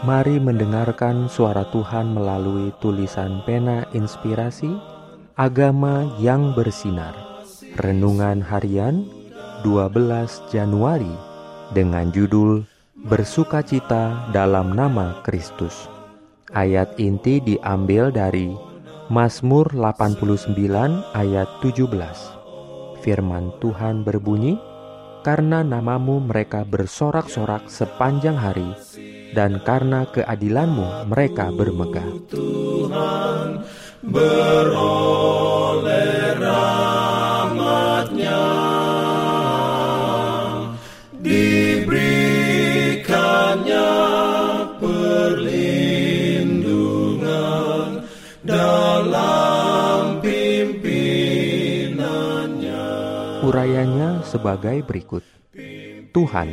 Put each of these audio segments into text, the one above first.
Mari mendengarkan suara Tuhan melalui tulisan pena inspirasi Agama yang bersinar. Renungan harian 12 Januari Dengan judul Bersukacita dalam nama Kristus. Ayat inti diambil dari Mazmur 89 ayat 17 Firman Tuhan berbunyi Karena namamu mereka bersorak-sorak sepanjang hari dan karena keadilanmu mereka bermegah. Tuhan beroleh rahmatnya. Diberikannya perlindungan dalam pimpinannya. Urayanya sebagai berikut. Tuhan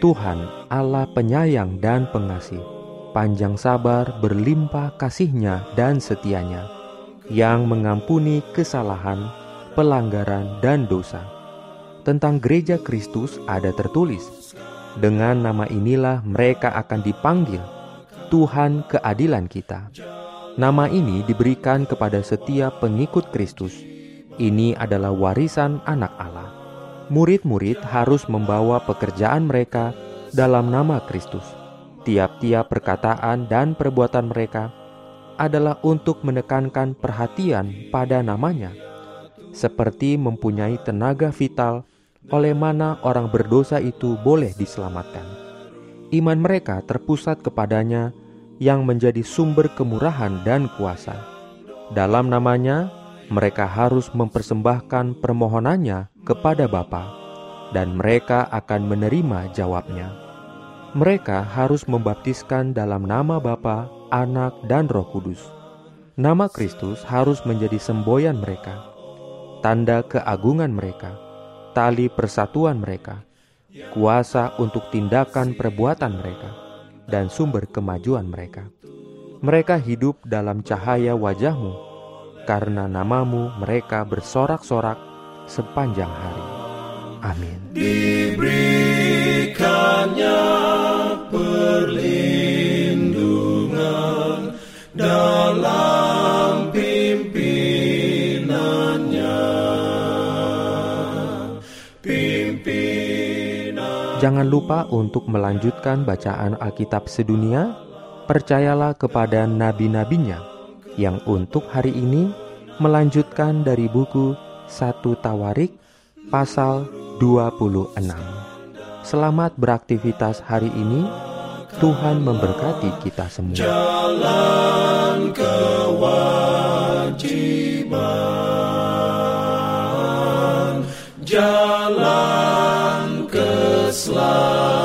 Tuhan Allah penyayang dan pengasih, panjang sabar berlimpah kasihnya dan setianya, yang mengampuni kesalahan, pelanggaran, dan dosa. Tentang gereja Kristus ada tertulis, dengan nama inilah mereka akan dipanggil Tuhan keadilan kita. Nama ini diberikan kepada setiap pengikut Kristus. Ini adalah warisan anak Allah murid-murid harus membawa pekerjaan mereka dalam nama Kristus. Tiap-tiap perkataan dan perbuatan mereka adalah untuk menekankan perhatian pada namanya, seperti mempunyai tenaga vital oleh mana orang berdosa itu boleh diselamatkan. Iman mereka terpusat kepadanya yang menjadi sumber kemurahan dan kuasa. Dalam namanya, mereka harus mempersembahkan permohonannya kepada Bapa, dan mereka akan menerima jawabnya. Mereka harus membaptiskan dalam nama Bapa, Anak, dan Roh Kudus. Nama Kristus harus menjadi semboyan mereka, tanda keagungan mereka, tali persatuan mereka, kuasa untuk tindakan perbuatan mereka, dan sumber kemajuan mereka. Mereka hidup dalam cahaya wajahmu, karena namamu mereka bersorak-sorak sepanjang hari. Amin. Diberikannya perlindungan dalam pimpinannya. Pimpinan. Jangan lupa untuk melanjutkan bacaan Alkitab sedunia. Percayalah kepada nabi-nabinya yang untuk hari ini melanjutkan dari buku satu Tawarik pasal 26. Selamat beraktivitas hari ini. Tuhan memberkati kita semua. Jalan kewajiban, jalan keselamatan.